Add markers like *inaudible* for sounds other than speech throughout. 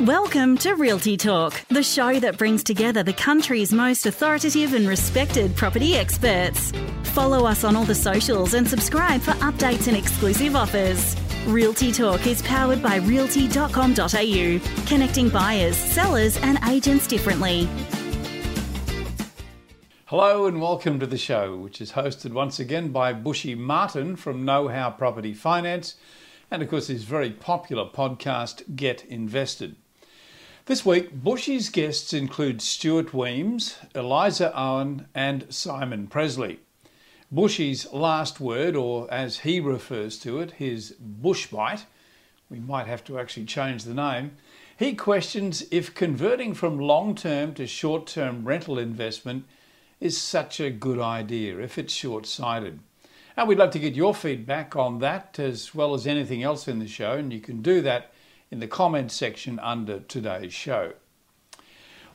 Welcome to Realty Talk, the show that brings together the country's most authoritative and respected property experts. Follow us on all the socials and subscribe for updates and exclusive offers. Realty Talk is powered by realty.com.au, connecting buyers, sellers, and agents differently. Hello and welcome to the show, which is hosted once again by Bushy Martin from Know How Property Finance and, of course, his very popular podcast, Get Invested. This week, Bushy's guests include Stuart Wemyss, Eliza Owen, and Simon Pressley. Bushy's last word, or as he refers to it, his bushbite, we might have to actually change the name, he questions if converting from long term to short term rental investment is such a good idea, if it's short sighted. And we'd love to get your feedback on that as well as anything else in the show, and you can do that in the comments section under today's show.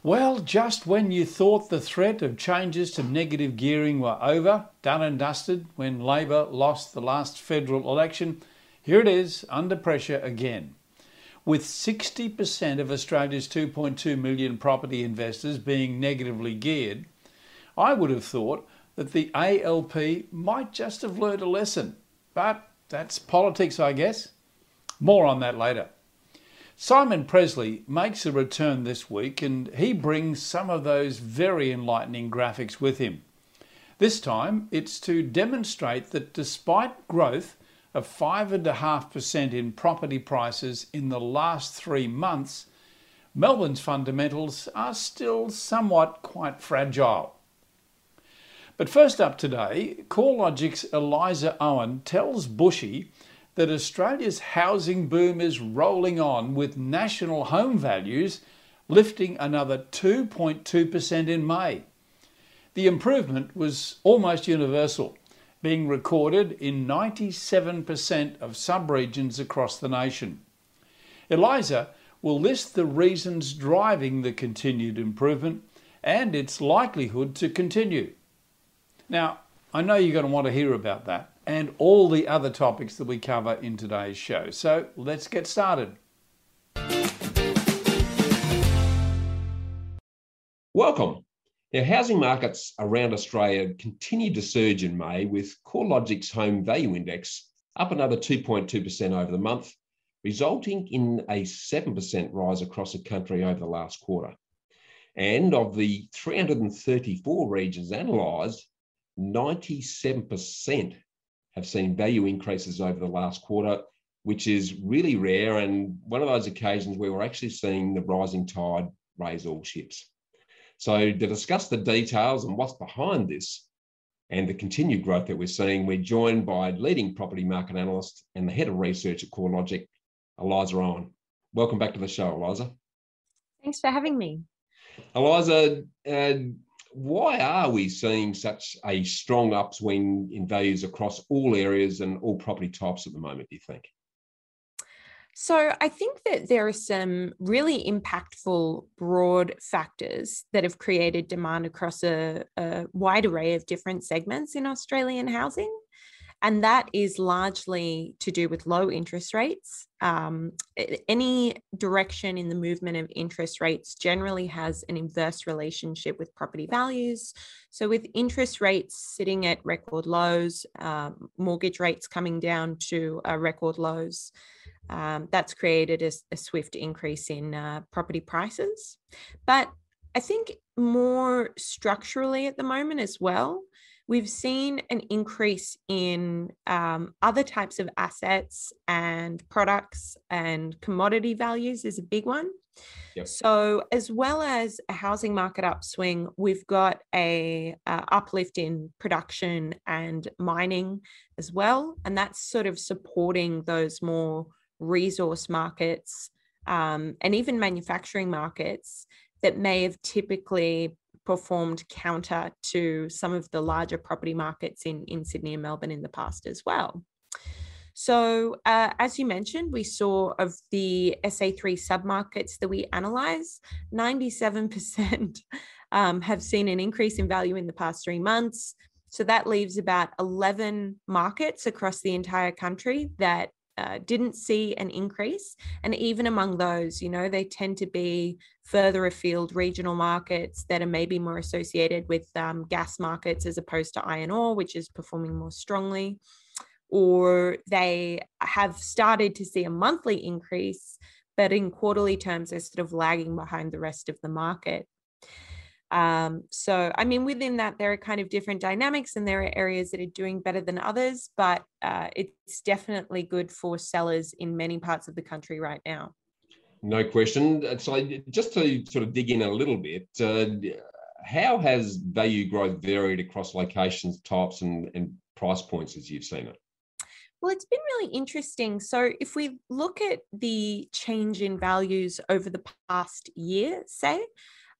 Well, just when you thought the threat of changes to negative gearing were over, done and dusted, when Labor lost the last federal election, here it is under pressure again. With 60% of Australia's 2.2 million property investors being negatively geared, I would have thought that the ALP might just have learned a lesson. But that's politics, I guess. More on that later. Simon Pressley makes a return this week and he brings some of those very enlightening graphics with him. This time it's to demonstrate that despite growth of 5.5% in property prices in the last three months, Melbourne's fundamentals are still somewhat quite fragile. But first up today, CoreLogic's Eliza Owen tells Bushy that Australia's housing boom is rolling on with national home values lifting another 2.2% in May. The improvement was almost universal, being recorded in 97% of subregions across the nation. Eliza will list the reasons driving the continued improvement and its likelihood to continue. Now, I know you're going to want to hear about that and all the other topics that we cover in today's show. So let's get started. Welcome. Now, housing markets around Australia continued to surge in May, with CoreLogic's Home Value Index up another 2.2% over the month, resulting in a 7% rise across the country over the last quarter. And of the 334 regions analysed, 97% have seen value increases over the last quarter, which is really rare and one of those occasions where we're actually seeing the rising tide raise all ships. So, to discuss the details and what's behind this and the continued growth that we're seeing, we're joined by leading property market analyst and the head of research at CoreLogic, Eliza Owen. Welcome back to the show, Eliza. Thanks for having me. Eliza, uh, why are we seeing such a strong upswing in values across all areas and all property types at the moment, do you think? So, I think that there are some really impactful broad factors that have created demand across a, a wide array of different segments in Australian housing. And that is largely to do with low interest rates. Um, any direction in the movement of interest rates generally has an inverse relationship with property values. So, with interest rates sitting at record lows, uh, mortgage rates coming down to uh, record lows, um, that's created a, a, swift increase in uh, property prices. But I think more structurally at the moment as well, we've seen an increase in um, other types of assets and products and commodity values is a big one. Yep. So, as well as a housing market upswing, we've got a uh, uplift in production and mining as well, and that's sort of supporting those more resource markets um, and even manufacturing markets that may have typically performed counter to some of the larger property markets in, in Sydney and Melbourne in the past as well. So, uh, as you mentioned, we saw of the SA3 submarkets that we analyze, 97% *laughs* um, have seen an increase in value in the past three months. So, that leaves about 11 markets across the entire country that uh, didn't see an increase. And even among those, you know, they tend to be further afield regional markets that are maybe more associated with um, gas markets as opposed to iron ore, which is performing more strongly. Or they have started to see a monthly increase, but in quarterly terms, they're sort of lagging behind the rest of the market. Um, so, I mean, within that, there are kind of different dynamics, and there are areas that are doing better than others, but uh, it's definitely good for sellers in many parts of the country right now. No question. Uh, so, just to sort of dig in a little bit, uh, how has value growth varied across locations, types, and, and price points as you've seen it? Well, it's been really interesting. So, if we look at the change in values over the past year, say,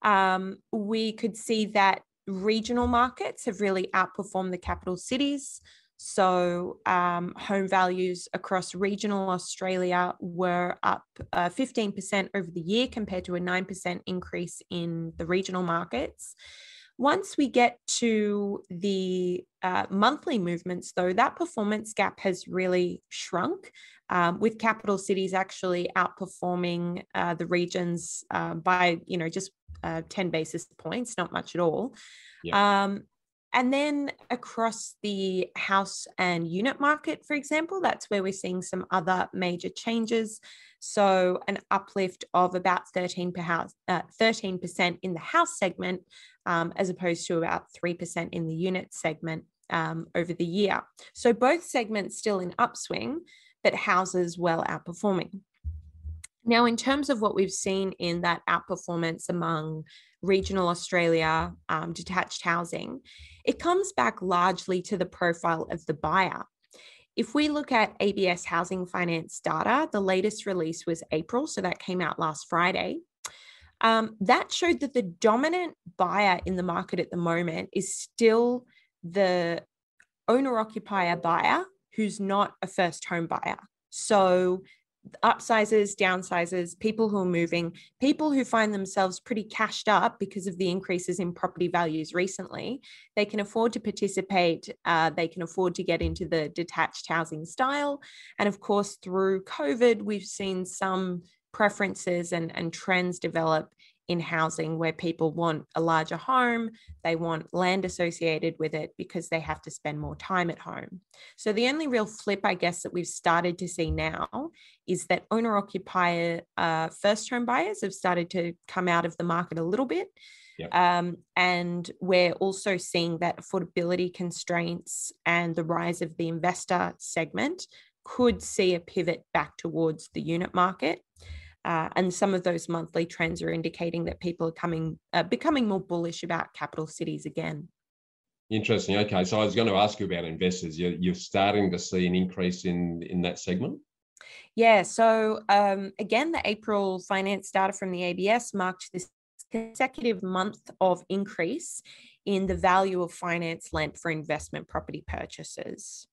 um, we could see that regional markets have really outperformed the capital cities. So, um, home values across regional Australia were up uh, 15% over the year compared to a 9% increase in the regional markets. Once we get to the uh, monthly movements, though, that performance gap has really shrunk, um, with capital cities actually outperforming uh, the regions uh, by, you know, just uh, 10 basis points, not much at all. Yeah. Um, and then across the house and unit market, for example, that's where we're seeing some other major changes. So, an uplift of about 13 per house, uh, 13% in the house segment, um, as opposed to about 3% in the unit segment um, over the year. So, both segments still in upswing, but houses well outperforming. Now, in terms of what we've seen in that outperformance among regional Australia um, detached housing, it comes back largely to the profile of the buyer. If we look at ABS housing finance data, the latest release was April, so that came out last Friday. Um, that showed that the dominant buyer in the market at the moment is still the owner occupier buyer who's not a first home buyer. So upsizes, downsizes, people who are moving, people who find themselves pretty cashed up because of the increases in property values recently. They can afford to participate, uh, they can afford to get into the detached housing style. And of course, through COVID, we've seen some preferences and, and trends develop in housing where people want a larger home, they want land associated with it because they have to spend more time at home. So, the only real flip, I guess, that we've started to see now is that owner occupier uh, first home buyers have started to come out of the market a little bit. Yep. Um, and we're also seeing that affordability constraints and the rise of the investor segment could see a pivot back towards the unit market. Uh, and some of those monthly trends are indicating that people are coming, uh, becoming more bullish about capital cities again. Interesting. Okay, so I was going to ask you about investors. You're, you're starting to see an increase in in that segment. Yeah. So um, again, the April finance data from the ABS marked this consecutive month of increase in the value of finance lent for investment property purchases.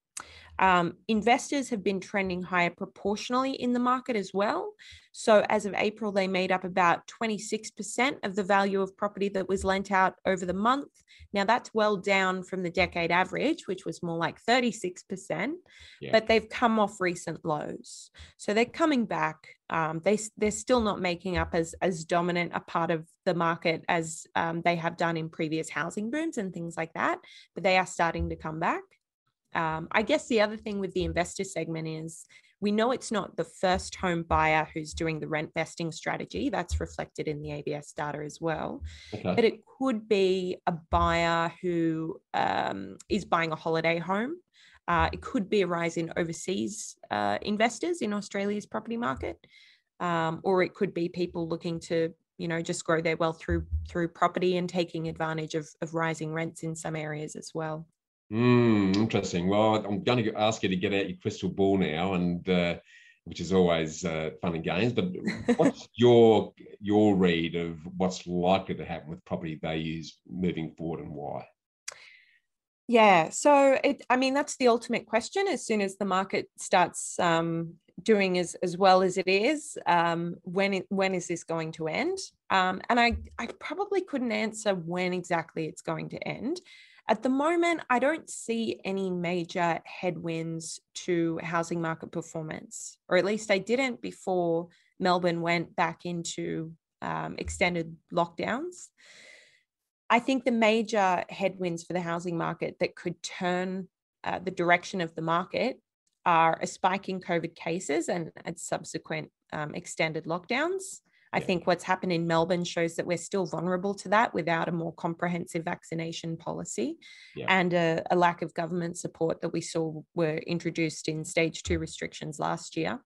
Um, investors have been trending higher proportionally in the market as well. So, as of April, they made up about 26% of the value of property that was lent out over the month. Now, that's well down from the decade average, which was more like 36%, yeah. but they've come off recent lows. So, they're coming back. Um, they, they're still not making up as, as dominant a part of the market as um, they have done in previous housing booms and things like that, but they are starting to come back. Um, I guess the other thing with the investor segment is we know it's not the first home buyer who's doing the rent vesting strategy. That's reflected in the ABS data as well. Okay. But it could be a buyer who um, is buying a holiday home. Uh, it could be a rise in overseas uh, investors in Australia's property market, um, or it could be people looking to, you know, just grow their wealth through through property and taking advantage of, of rising rents in some areas as well. Mm, interesting. Well, I'm going to ask you to get out your crystal ball now, and uh, which is always uh, fun and games. But *laughs* what's your your read of what's likely to happen with property values moving forward, and why? Yeah, so it, I mean, that's the ultimate question. As soon as the market starts um, doing as, as well as it is, um, when it, when is this going to end? Um, and I I probably couldn't answer when exactly it's going to end. At the moment, I don't see any major headwinds to housing market performance, or at least I didn't before Melbourne went back into um, extended lockdowns. I think the major headwinds for the housing market that could turn uh, the direction of the market are a spike in COVID cases and, and subsequent um, extended lockdowns. I think what's happened in Melbourne shows that we're still vulnerable to that without a more comprehensive vaccination policy yeah. and a, a, lack of government support that we saw were introduced in stage two restrictions last year.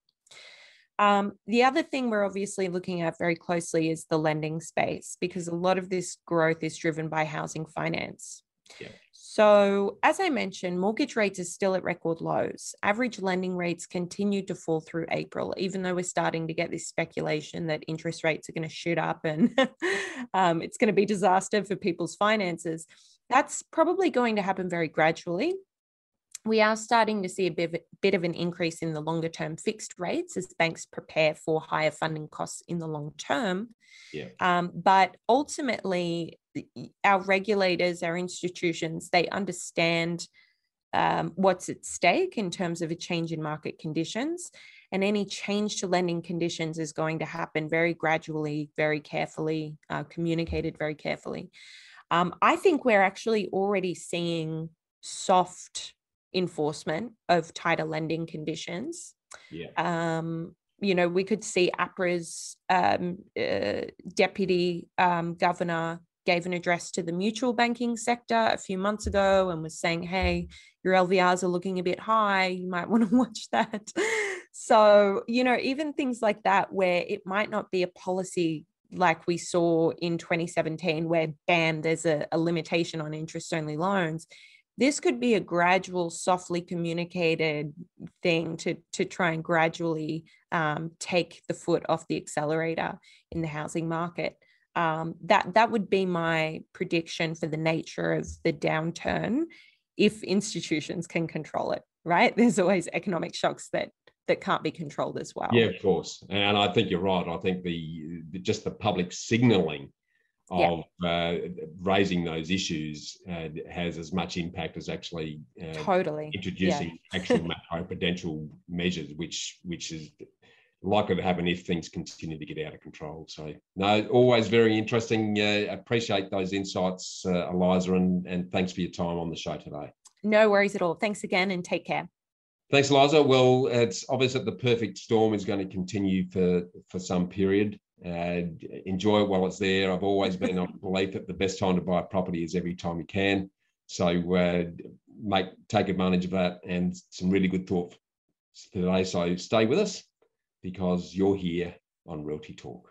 Um, the other thing we're obviously looking at very closely is the lending space because a lot of this growth is driven by housing finance. Yeah. So, as I mentioned, mortgage rates are still at record lows. Average lending rates continue to fall through April, even though we're starting to get this speculation that interest rates are going to shoot up and *laughs* um, it's going to be disaster for people's finances. That's probably going to happen very gradually. We are starting to see a bit of, bit of an increase in the longer term fixed rates as banks prepare for higher funding costs in the long term. Yeah. Um, but ultimately, our regulators, our institutions, they understand um, what's at stake in terms of a change in market conditions. And any change to lending conditions is going to happen very gradually, very carefully, uh, communicated very carefully. Um, I think we're actually already seeing soft enforcement of tighter lending conditions. Yeah. Um, you know, we could see APRA's um, uh, deputy um, governor gave an address to the mutual banking sector a few months ago and was saying, hey, your LVRs are looking a bit high. You might *laughs* want to watch that. so, you know, even things like that, where it might not be a policy like we saw in 2017, where bam, there's a, a limitation on interest only loans. This could be a gradual, softly communicated thing to, to try and gradually um, take the foot off the accelerator in the housing market. Um, that that would be my prediction for the nature of the downturn if institutions can control it right? *laughs* There's always economic shocks that that can't be controlled as well. Yeah of course. And i think you're right. I think the just the public signaling of yeah. uh, raising those issues uh, has as much impact as actually uh, totally introducing yeah. actual macroprudential measures, which which is likely to happen if things continue to get out of control. So, no, always very interesting. Uh, appreciate those insights, uh, Eliza, and, and thanks for your time on the show today. No worries at all. Thanks again and take care. Thanks, Eliza. Well, it's obvious that the perfect storm is going to continue for, for some period. Uh, enjoy it while it's there. I've always been of belief that the best time to buy a property is every time you can. So, uh, make take advantage of that and some really good thought today. So, stay with us because you're here on Realty Talk.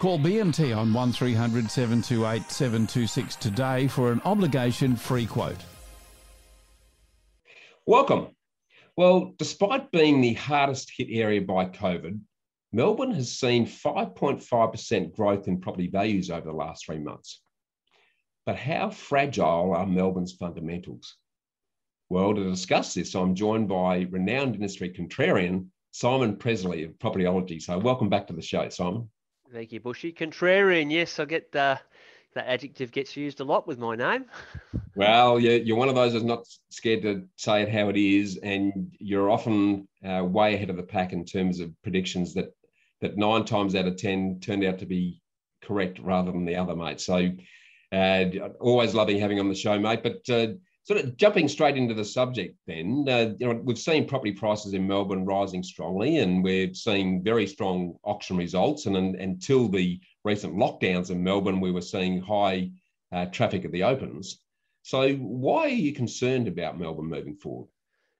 Call BMT on 1300 728 726 today for an obligation free quote. Welcome. Well, despite being the hardest hit area by COVID, Melbourne has seen 5.5% growth in property values over the last three months. But how fragile are Melbourne's fundamentals? Well, to discuss this, I'm joined by renowned industry contrarian Simon Pressley of Propertyology. So, welcome back to the show, Simon. Thank you, Bushy. Contrarian, yes, I get uh, that adjective gets used a lot with my name. *laughs* well, you're, you're one of those that's not scared to say it how it is, and you're often uh, way ahead of the pack in terms of predictions that that nine times out of ten turned out to be correct rather than the other, mate. So, uh, always loving having on the show, mate. But uh, sort of jumping straight into the subject, then uh, you know we've seen property prices in Melbourne rising strongly, and we're seeing very strong auction results. And, and until the recent lockdowns in Melbourne, we were seeing high uh, traffic at the opens. So why are you concerned about Melbourne moving forward?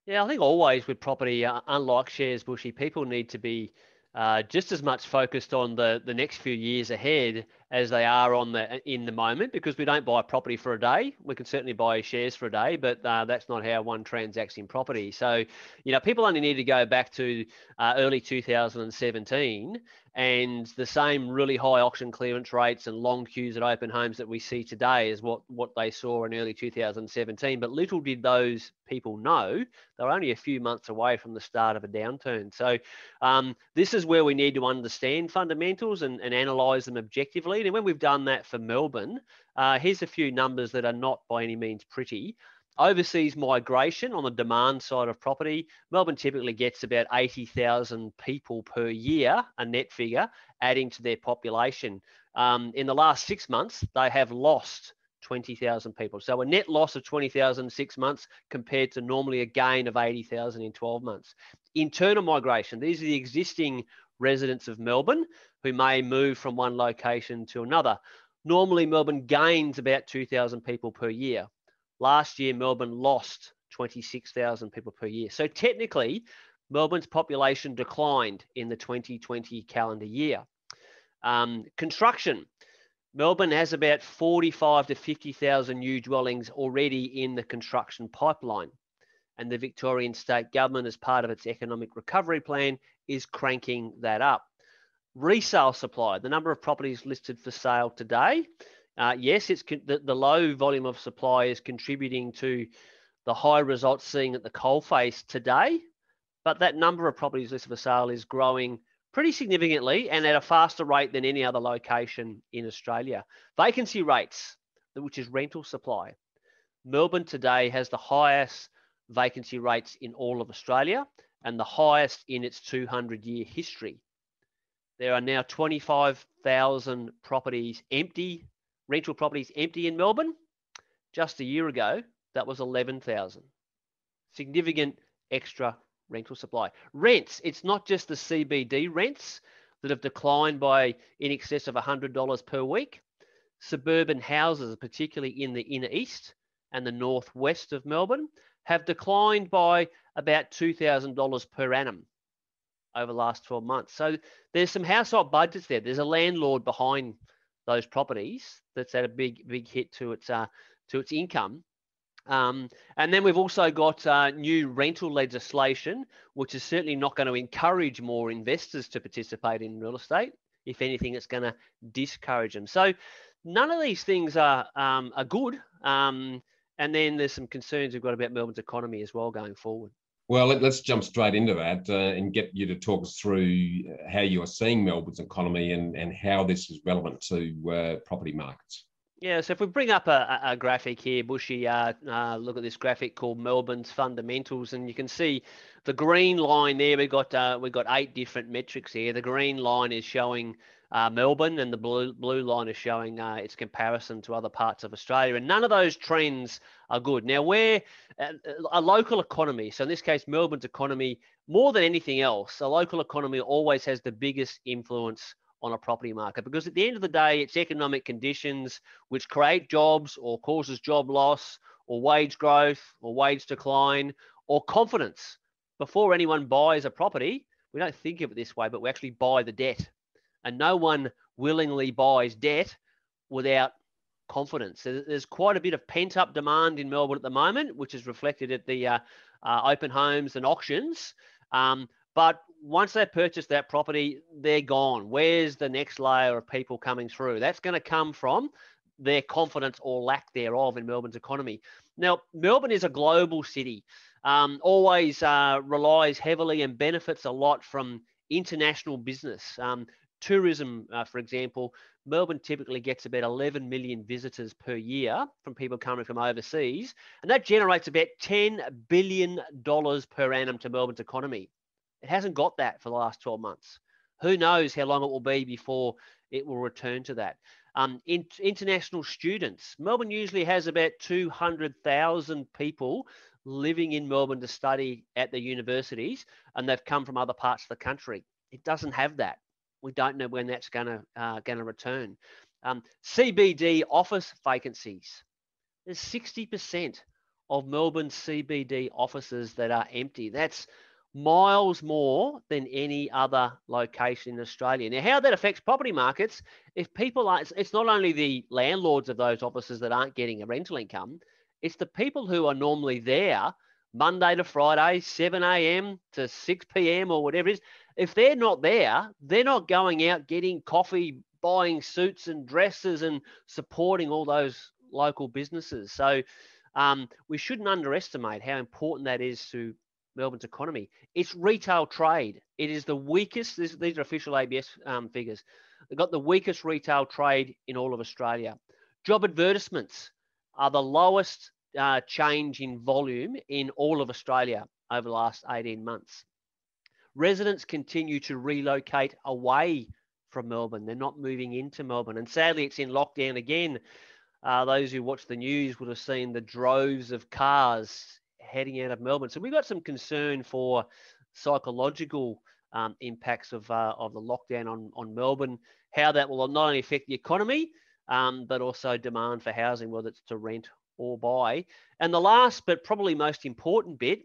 Yeah, I think always with property, uh, unlike shares, Bushy, people need to be uh, just as much focused on the, the next few years ahead as they are on the in the moment because we don't buy property for a day. We can certainly buy shares for a day, but uh, that's not how one transacts in property. So, you know, people only need to go back to uh, early 2017 and the same really high auction clearance rates and long queues at open homes that we see today is what what they saw in early 2017 but little did those people know they're only a few months away from the start of a downturn. So um, this is where we need to understand fundamentals and, and analyze them objectively. And when we've done that for melbourne uh, here's a few numbers that are not by any means pretty Overseas migration on the demand side of property, Melbourne typically gets about 80,000 people per year, a net figure, adding to their population. Um, in the last six months, they have lost 20,000 people. So a net loss of 20,000 in six months compared to normally a gain of 80,000 in 12 months. Internal migration, these are the existing residents of Melbourne who may move from one location to another. Normally, Melbourne gains about 2,000 people per year. Last year, Melbourne lost 26,000 people per year. So technically, Melbourne's population declined in the 2020 calendar year. Um, construction. Melbourne has about 45 to 50,000 new dwellings already in the construction pipeline. And the Victorian state government, as part of its economic recovery plan, is cranking that up. Resale supply, the number of properties listed for sale today uh, yes, it's con- the, the low volume of supply is contributing to the high results seen at the coalface today, but that number of properties listed for sale is growing pretty significantly and at a faster rate than any other location in Australia. Vacancy rates, which is rental supply. Melbourne today has the highest vacancy rates in all of Australia and the highest in its 200 year history. There are now 25,000 properties empty rental properties empty in Melbourne. Just a year ago, that was 11,000. Significant extra rental supply. Rents, it's not just the CBD rents that have declined by in excess of $100 per week. Suburban houses, particularly in the inner east and the northwest of Melbourne, have declined by about $2,000 per annum over the last 12 months. So there's some household budgets there. There's a landlord behind those properties that's at a big big hit to its uh, to its income. Um, and then we've also got uh, new rental legislation, which is certainly not going to encourage more investors to participate in real estate. If anything, it's going to discourage them. So none of these things are um, are good. Um, and then there's some concerns we've got about Melbourne's economy as well going forward. Well, let, us jump straight into that uh, and get you to talk us through how you are seeing Melbourne's economy and, and how this is relevant to uh, property markets. Yeah, so if we bring up a, a graphic here, Bushy, uh, uh, look at this graphic called Melbourne's fundamentals, and you can see the green line there. We've got uh, we got eight different metrics here. The green line is showing uh, Melbourne, and the blue blue line is showing uh, its comparison to other parts of Australia. And none of those trends are good. Now, where uh, a local economy, so in this case, Melbourne's economy, more than anything else, a local economy always has the biggest influence on a property market because at the end of the day, it's economic conditions which create jobs or causes job loss or wage growth or wage decline or confidence. Before anyone buys a property, we don't think of it this way, but we actually buy the debt and no one willingly buys debt without confidence. There's quite a bit of pent up demand in Melbourne at the moment, which is reflected at the uh, uh, open homes and auctions. Um, but once they purchase that property, they're gone. Where's the next layer of people coming through? That's going to come from their confidence or lack thereof in Melbourne's economy. Now, Melbourne is a global city, um, always uh, relies heavily and benefits a lot from international business. Um, tourism, uh, for example, Melbourne typically gets about 11 million visitors per year from people coming from overseas, and that generates about $10 billion per annum to Melbourne's economy. It hasn't got that for the last 12 months. Who knows how long it will be before it will return to that. Um, in, international students, Melbourne usually has about 200,000 people living in Melbourne to study at the universities, and they've come from other parts of the country. It doesn't have that. We don't know when that's going to uh, going to return. Um, CBD office vacancies. There's 60% of Melbourne CBD offices that are empty. That's miles more than any other location in Australia. Now, how that affects property markets, if people are, it's not only the landlords of those offices that aren't getting a rental income, it's the people who are normally there Monday to Friday, 7 a.m. to 6 p.m. or whatever it is. If they're not there, they're not going out getting coffee, buying suits and dresses and supporting all those local businesses. So um, we shouldn't underestimate how important that is to Melbourne's economy. It's retail trade. It is the weakest. This, these are official ABS um, figures. They've got the weakest retail trade in all of Australia. Job advertisements are the lowest uh, change in volume in all of Australia over the last 18 months. Residents continue to relocate away from Melbourne. They're not moving into Melbourne. And sadly, it's in lockdown again. Uh, those who watch the news would have seen the droves of cars heading out of Melbourne. So we've got some concern for psychological um, impacts of, uh, of the lockdown on, on Melbourne, how that will not only affect the economy, um, but also demand for housing, whether it's to rent or buy. And the last, but probably most important bit,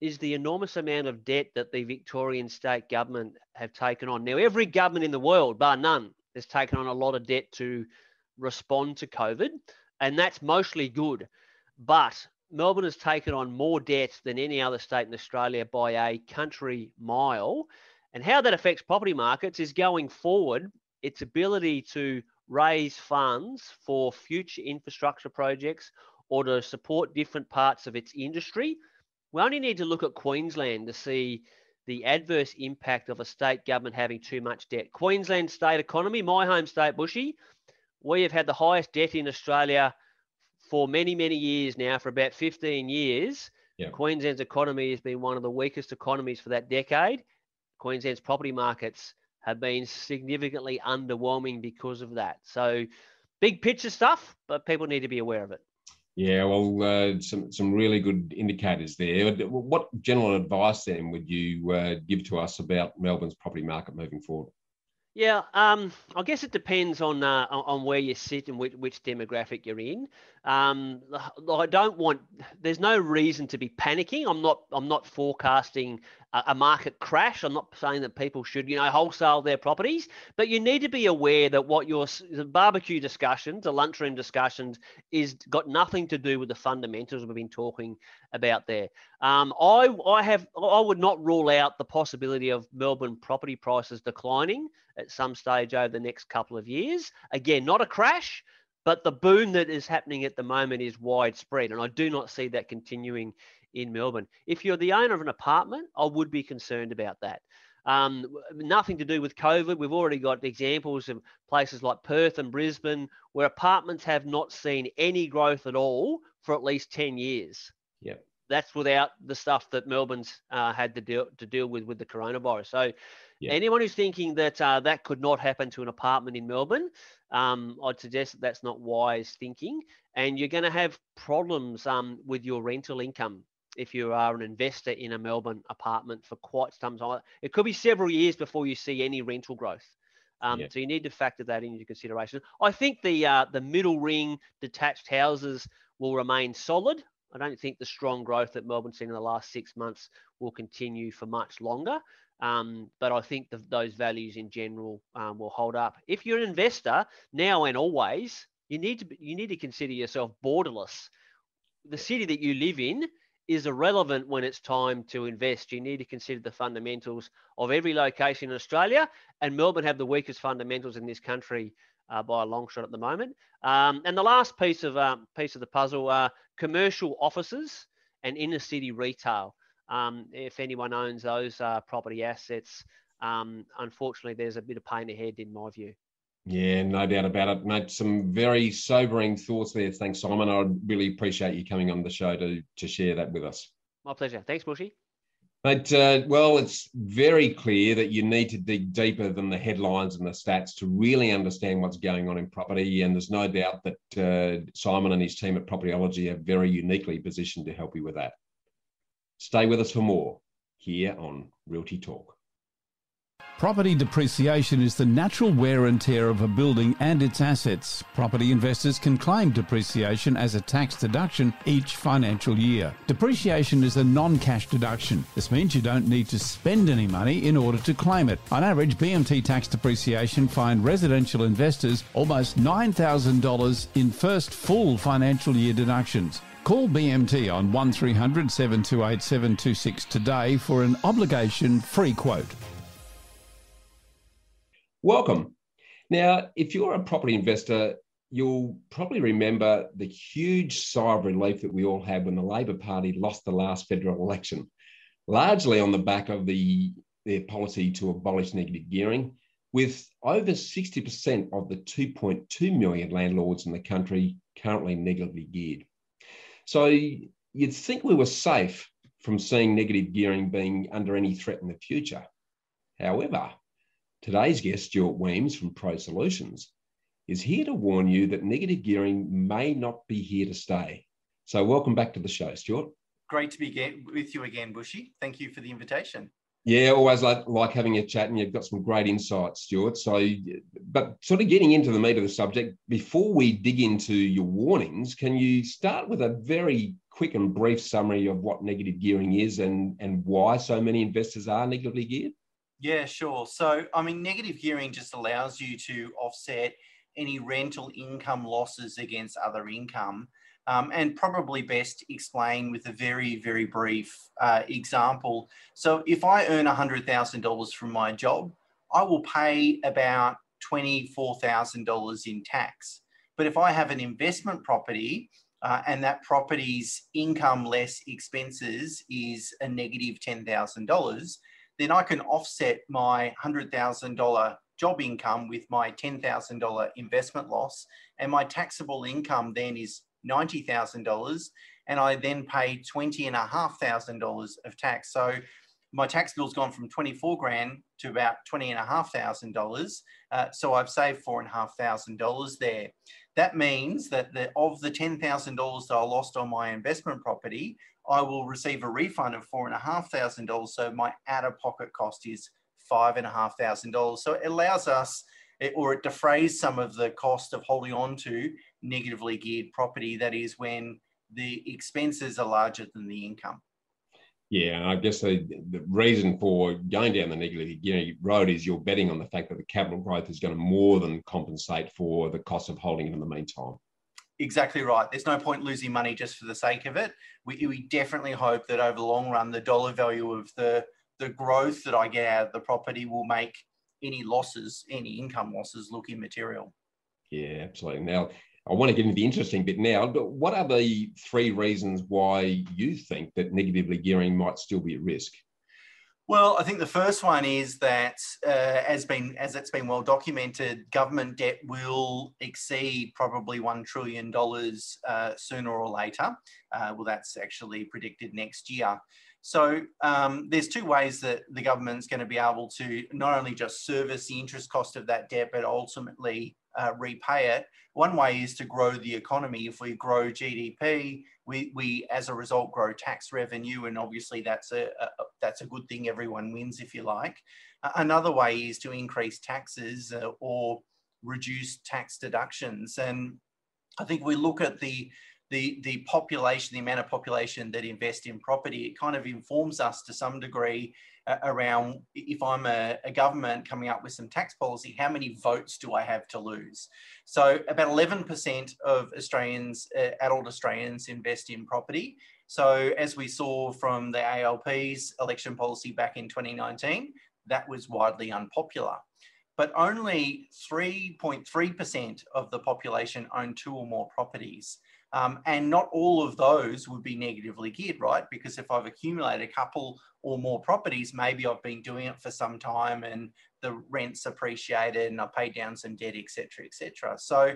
is the enormous amount of debt that the Victorian state government have taken on. Now, every government in the world, bar none, has taken on a lot of debt to respond to COVID, and that's mostly good. But Melbourne has taken on more debt than any other state in Australia by a country mile. And how that affects property markets is going forward, its ability to raise funds for future infrastructure projects or to support different parts of its industry. We only need to look at Queensland to see the adverse impact of a state government having too much debt. Queensland state economy, my home state, Bushy, we have had the highest debt in Australia for many, many years now, for about 15 years. Yeah. Queensland's economy has been one of the weakest economies for that decade. Queensland's property markets have been significantly underwhelming because of that. So, big picture stuff, but people need to be aware of it. Yeah, well, uh, some some really good indicators there. What general advice then would you uh, give to us about Melbourne's property market moving forward? Yeah, um, I guess it depends on uh, on where you sit and which, which demographic you're in. Um, I don't want. There's no reason to be panicking. I'm not. I'm not forecasting a, a, market crash. I'm not saying that people should, you know, wholesale their properties, but you need to be aware that what your the barbecue discussions, the lunchroom discussions, is got nothing to do with the fundamentals we've been talking about there. Um, I I have I would not rule out the possibility of Melbourne property prices declining at some stage over the next couple of years. Again, not a crash, but the boom that is happening at the moment is widespread, and I do not see that continuing in Melbourne. If you're the owner of an apartment, I would be concerned about that. Um, nothing to do with COVID. We've already got examples of places like Perth and Brisbane where apartments have not seen any growth at all for at least 10 years. Yeah. That's without the stuff that Melbourne's uh, had to deal to deal with with the coronavirus. So, yeah. anyone who's thinking that uh, that could not happen to an apartment in Melbourne, um, I'd suggest that that's not wise thinking, and you're going to have problems um, with your rental income if you are an investor in a Melbourne apartment for quite some time. It could be several years before you see any rental growth. Um, yeah. So you need to factor that into consideration. I think the uh, the middle ring detached houses will remain solid. I don't think the strong growth that Melbourne's seen in the last six months will continue for much longer. Um, but I think the, those values in general um, will hold up. If you're an investor now and always, you need to you need to consider yourself borderless. The city that you live in is irrelevant when it's time to invest. You need to consider the fundamentals of every location in Australia, and Melbourne have the weakest fundamentals in this country uh, by a long shot at the moment. Um, and the last piece of uh, piece of the puzzle are commercial offices and inner city retail. Um, if anyone owns those uh, property assets, um, unfortunately, there's a bit of pain ahead, in my view. Yeah, no doubt about it, mate. Some very sobering thoughts there. Thanks, Simon. I really appreciate you coming on the show to, to share that with us. My pleasure. Thanks, Bushy. But uh, well, it's very clear that you need to dig deeper than the headlines and the stats to really understand what's going on in property. And there's no doubt that uh, Simon and his team at Propertyology are very uniquely positioned to help you with that. Stay with us for more here on Realty Talk. Property depreciation is the natural wear and tear of a building and its assets. Property investors can claim depreciation as a tax deduction each financial year. Depreciation is a non cash deduction. This means you don't need to spend any money in order to claim it. On average, BMT tax depreciation find residential investors almost $9,000 in first full financial year deductions. Call BMT on 1300 728 726 today for an obligation free quote. Welcome. Now, if you're a property investor, you'll probably remember the huge sigh of relief that we all had when the Labor Party lost the last federal election, largely on the back of the, their policy to abolish negative gearing, with over 60% of the 2.2 million landlords in the country currently negatively geared. So you'd think we were safe from seeing negative gearing being under any threat in the future. However, Today's guest, Stuart Wemyss from Pro Solutions, is here to warn you that negative gearing may not be here to stay. So, welcome back to the show, Stuart. Great to be with you again, Bushy. Thank you for the invitation. Yeah, always like, like having a chat, and you've got some great insights, Stuart. So, but sort of getting into the meat of the subject, before we dig into your warnings, can you start with a very quick and brief summary of what negative gearing is and, and why so many investors are negatively geared? Yeah, sure. So, I mean, negative gearing just allows you to offset any rental income losses against other income. Um, and probably best explain with a very, very brief uh, example. So, if I earn $100,000 from my job, I will pay about $24,000 in tax. But if I have an investment property uh, and that property's income less expenses is a negative $10,000, then I can offset my $100,000 job income with my $10,000 investment loss. And my taxable income then is $90,000. And I then pay $20,500 of tax. So my tax bill's gone from 24 grand to about $20,500. Uh, so I've saved $4,500 there. That means that the, of the $10,000 that I lost on my investment property, I will receive a refund of four and a half thousand dollars. So my cost is five and a half thousand dollars. So it allows us, or it defrays some of the cost of holding on to negatively geared property. That is when the expenses are larger than the income. Yeah, and I guess the, the reason for going down the negative gearing road is you're betting on the fact that the capital growth is going to more than compensate for the cost of holding it in the meantime exactly right. There's no point losing money just for the sake of it. We, we definitely hope that over the long run, the dollar value of the the growth that I get out of the property will make any losses, any income losses, look immaterial. Yeah, absolutely. Now, I want to get into the interesting bit now, but what are the three reasons why you think that negatively gearing might still be at risk? Well, I think the first one is that, uh, as been as it's been well documented, government debt will exceed probably one trillion dollars uh, sooner or later. Uh, well, that's actually predicted next year. So um, there's two ways that the government's going to be able to not only just service the interest cost of that debt, but ultimately uh, repay it. One way is to grow the economy. If we grow GDP, we, we as a result grow tax revenue, and obviously that's a, a that's a good thing. Everyone wins, if you like. Another way is to increase taxes uh, or reduce tax deductions. And I think we look at the the the population, the amount of population that invest in property, it kind of informs us to some degree uh, around if I'm a, a, government coming up with some tax policy, how many votes do I have to lose? So about 11% of Australians, uh, adult Australians, invest in property. So as we saw from the ALP's election policy back in 2019, that was widely unpopular. But only 3.3% of the population own two or more properties. Um, and not all of those would be negatively geared, right? Because if I've accumulated a couple or more properties, maybe I've been doing it for some time and the rent's appreciated and I paid down some debt, etc., etc. So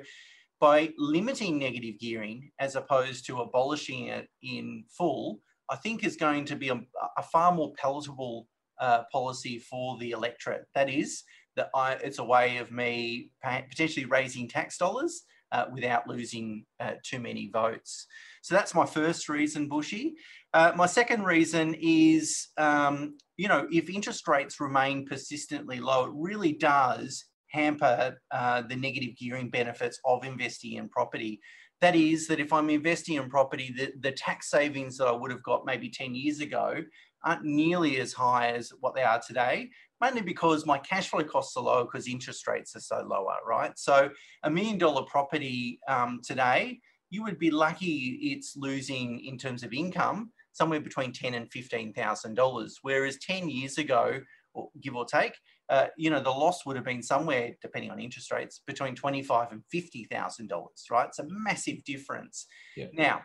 by limiting negative gearing as opposed to abolishing it in full, I think is going to be a, a far more palatable uh, policy for the electorate. That is, that I, it's a way of me potentially raising tax dollars uh, without losing uh, too many votes. So that's my first reason, Bushy. Uh, my second reason is, um, you know, if interest rates remain persistently low, it really does hamper uh, the negative gearing benefits of investing in property. That is, that if I'm investing in property, the, the tax savings that I would have got maybe 10 years ago aren't nearly as high as what they are today, mainly because my cash flow costs are lower because interest rates are so lower, right? So a million dollar property um, today, you would be lucky it's losing in terms of income somewhere between ten and fifteen thousand dollars, whereas ten years ago, or give or take, uh, you know, the loss would have been somewhere, depending on interest rates, between twenty-five and fifty thousand dollars. Right, it's a massive difference. Yeah. Now,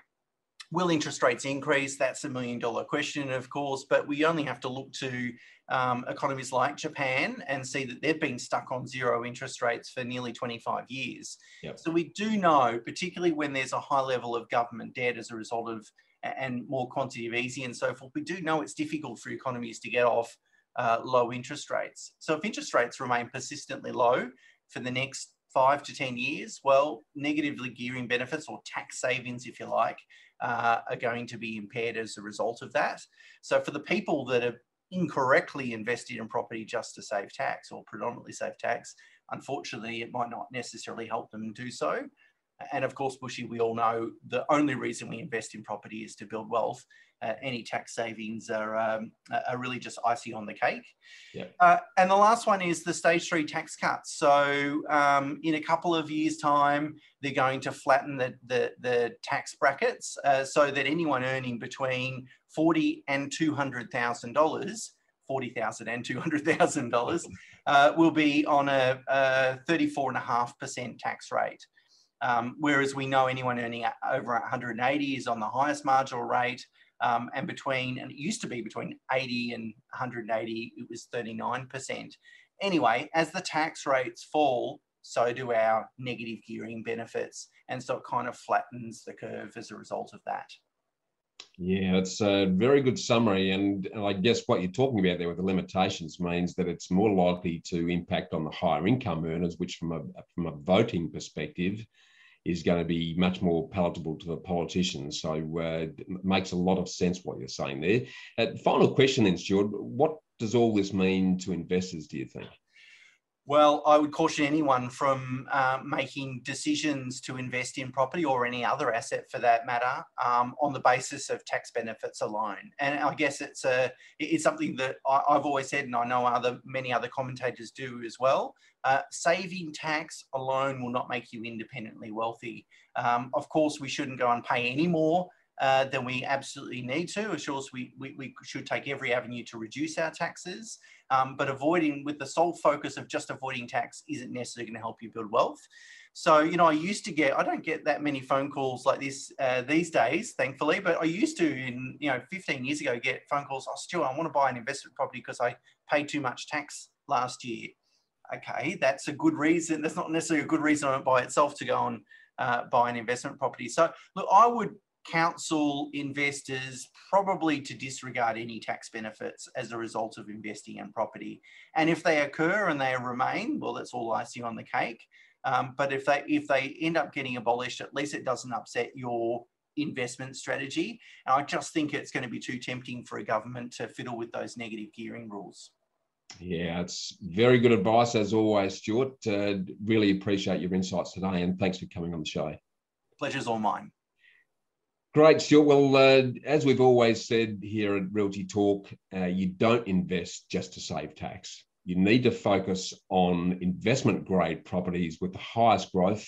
will interest rates increase? That's a million dollar question, of course, but we only have to look to um, economies like Japan and see that they've been stuck on zero interest rates for nearly 25 years. Yep. So we do know, particularly when there's a high level of government debt as a result of and more quantitative easing and so forth, we do know it's difficult for economies to get off uh, low interest rates. So if interest rates remain persistently low for the next five to 10 years, well, negatively gearing benefits or tax savings, if you like, uh, are going to be impaired as a result of that. So for the people that have incorrectly invested in property just to save tax or predominantly save tax, unfortunately, it might not necessarily help them do so. And of course, Bushy, we all know the only reason we invest in property is to build wealth. Uh, any tax savings are, um, are really just icing on the cake. Yeah. Uh, and the last one is the stage three tax cuts. So um, in a couple of years' time, they're going to flatten the, the, the tax brackets uh, so that anyone earning between forty and two hundred thousand dollars. Forty thousand and two hundred thousand *laughs* uh, dollars will be on a, a thirty-four and a half percent tax rate. Um, whereas we know anyone earning over 180 is on the highest marginal rate, um, and between, and it used to be between 80 and 180, it was 39%. Anyway, as the tax rates fall, so do our negative gearing benefits. And so it kind of flattens the curve as a result of that. Yeah, it's a very good summary. And, I guess what you're talking about there with the limitations means that it's more likely to impact on the higher income earners, which from a, from a voting perspective is going to be much more palatable to the politicians. So uh, it makes a lot of sense what you're saying there. Uh, final question then, Stuart. What does all this mean to investors, do you think? Well, I would caution anyone from uh, making decisions to invest in property or any other asset for that matter um, on the basis of tax benefits alone. And I guess it's a it's something that I, have always said, and I know other many other commentators do as well. Uh, saving tax alone will not make you independently wealthy. Um, of course, we shouldn't go and pay any more uh, than we absolutely need to. Of course, we, we, we should take every avenue to reduce our taxes, um, but avoiding with the sole focus of just avoiding tax isn't necessarily going to help you build wealth. So, you know, I used to get, I don't get that many phone calls like this uh, these days, thankfully, but I used to, in, you know, 15 years ago, get phone calls, oh, Stuart, I want to buy an investment property because I paid too much tax last year. Okay, that's a good reason. That's not necessarily a good reason by itself to go and uh, buy an investment property. So, look, I would counsel investors probably to disregard any tax benefits as a result of investing in property. And if they occur and they remain, well, that's all icing on the cake. Um, but if they if they end up getting abolished, at least it doesn't upset your investment strategy. And I just think it's going to be too tempting for a government to fiddle with those negative gearing rules. Yeah, it's very good advice as always, Stuart. Uh, really appreciate your insights today, and thanks for coming on the show. Pleasure's all mine. Great, Stuart. Well, uh, as we've always said here at Realty Talk, uh, you don't invest just to save tax. You need to focus on investment grade properties with the highest growth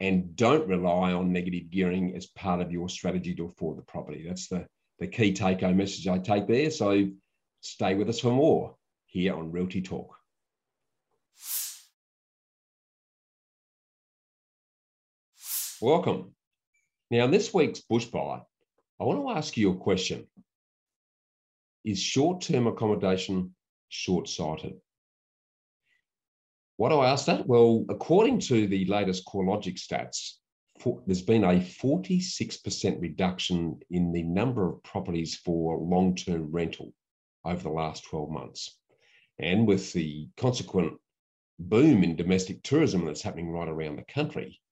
and don't rely on negative gearing as part of your strategy to afford the property. That's the, the key take home message I take there. So stay with us for more here on Realty Talk. Welcome. Now, in this week's Bush Bite, I want to ask you a question. Is short term accommodation short sighted? Why do I ask that? Well, according to the latest CoreLogic stats, for, there's been a 46% reduction in the number of properties for long term rental over the last 12 months. And with the consequent boom in domestic tourism that's happening right around the country,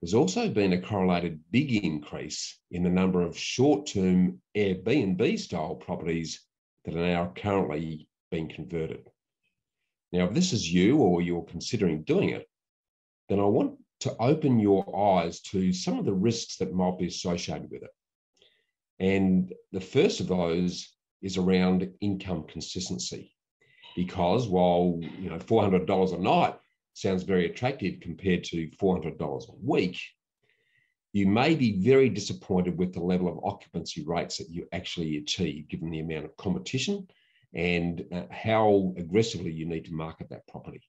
there's also been a correlated big increase in the number of short term Airbnb style properties that are now currently being converted. Now, if this is you or you're considering doing it, then I want to open your eyes to some of the risks that might be associated with it. And the first of those is around income consistency. Because while you know $400 a night sounds very attractive compared to $400 a week, you may be very disappointed with the level of occupancy rates that you actually achieve given the amount of competition and uh, how aggressively you need to market that property.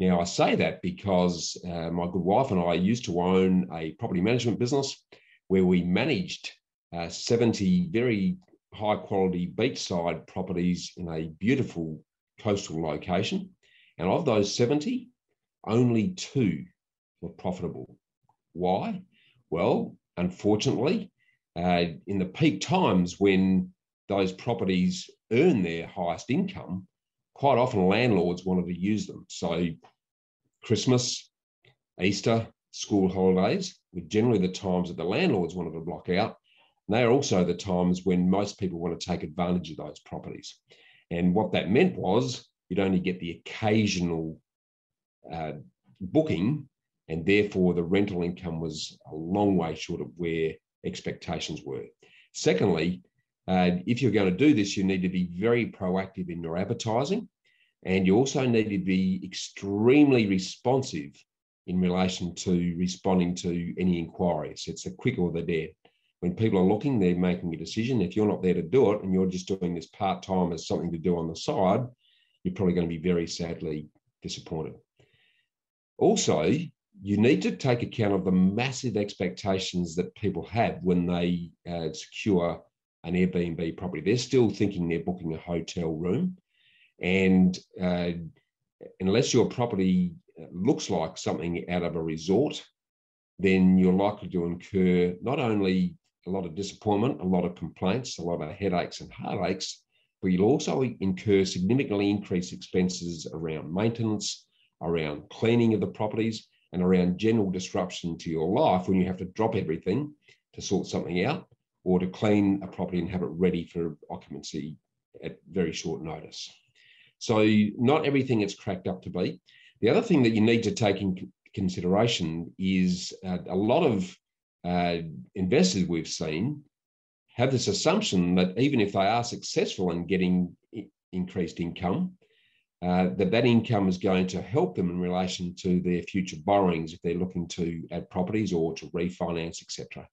Now, I say that because uh, my good wife and I used to own a property management business where we managed uh, 70 very high quality beachside properties in a beautiful coastal location. And of those 70, only two were profitable. Why? Well, unfortunately, uh, in the peak times when those properties earn their highest income, quite often landlords wanted to use them. So, Christmas, Easter, school holidays were generally the times that the landlords wanted to block out. And they are also the times when most people want to take advantage of those properties. And what that meant was you'd only get the occasional uh, booking, and therefore the rental income was a long way short of where expectations were. Secondly, uh, if you're going to do this, you need to be very proactive in your advertising, and you also need to be extremely responsive in relation to responding to any inquiries. It's the quick or the dead. When people are looking, they're making a decision. If you're not there to do it and you're just doing this part time as something to do on the side, you're probably going to be very sadly disappointed. Also, you need to take account of the massive expectations that people have when they uh, secure an Airbnb property. They're still thinking they're booking a hotel room. And uh, unless your property uh, looks like something out of a resort, then you're likely to incur not only a lot of disappointment, a lot of complaints, a lot of headaches and heartaches, but you'll also incur significantly increased expenses around maintenance, around cleaning of the properties and around general disruption to your life when you have to drop everything to sort something out or to clean a property and have it ready for occupancy at very short notice. So not everything is cracked up to be. The other thing that you need to take in consideration is uh, a lot of uh, investors we've seen have this assumption that even if they are successful in getting increased income, uh, that that income is going to help them in relation to their future borrowings if they're looking to add properties or to refinance, etc.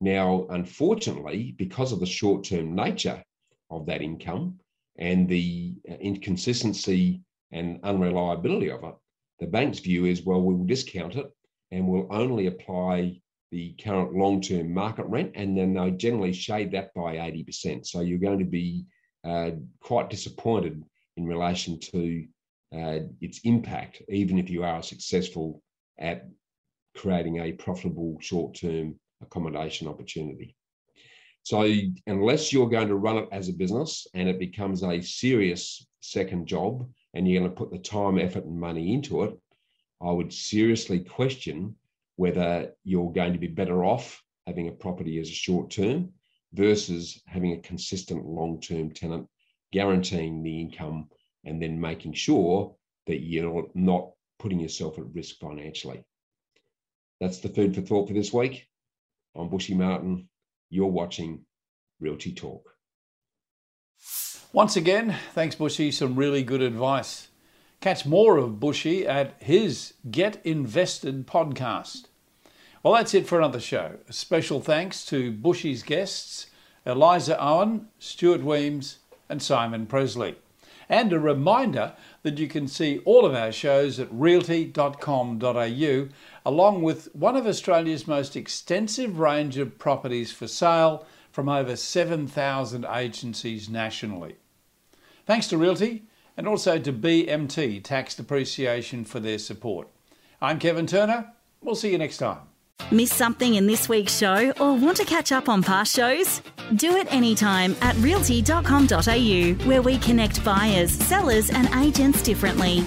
Now, unfortunately, because of the short-term nature of that income and the uh, inconsistency and unreliability of it, the bank's view is, well, we will discount it and we'll only apply the current long-term market rent, and then they generally shade that by 80%. So you're going to be uh, quite disappointed in relation to uh, its impact, even if you are successful at creating a profitable short-term accommodation opportunity. So unless you're going to run it as a business and it becomes a serious second job and you're going to put the time, effort, and money into it, I would seriously question whether you're going to be better off having a property as a short term versus having a consistent long term tenant guaranteeing the income and then making sure that you're not putting yourself at risk financially. That's the food for thought for this week. I'm Bushy Martin. You're watching Realty Talk. Once again, thanks, Bushy. Some really good advice. Catch more of Bushy at his Get Invested podcast. Well, that's it for another show. A special thanks to Bushy's guests, Eliza Owen, Stuart Wemyss, and Simon Pressley. And a reminder that you can see all of our shows at realty.com.au, along with one of Australia's most extensive range of properties for sale from over 7,000 agencies nationally. Thanks to Realty and also to BMT Tax Depreciation for their support. I'm Kevin Turner. We'll see you next time. Miss something in this week's show or want to catch up on past shows? Do it anytime at realty.com.au, where we connect buyers, sellers, and agents differently.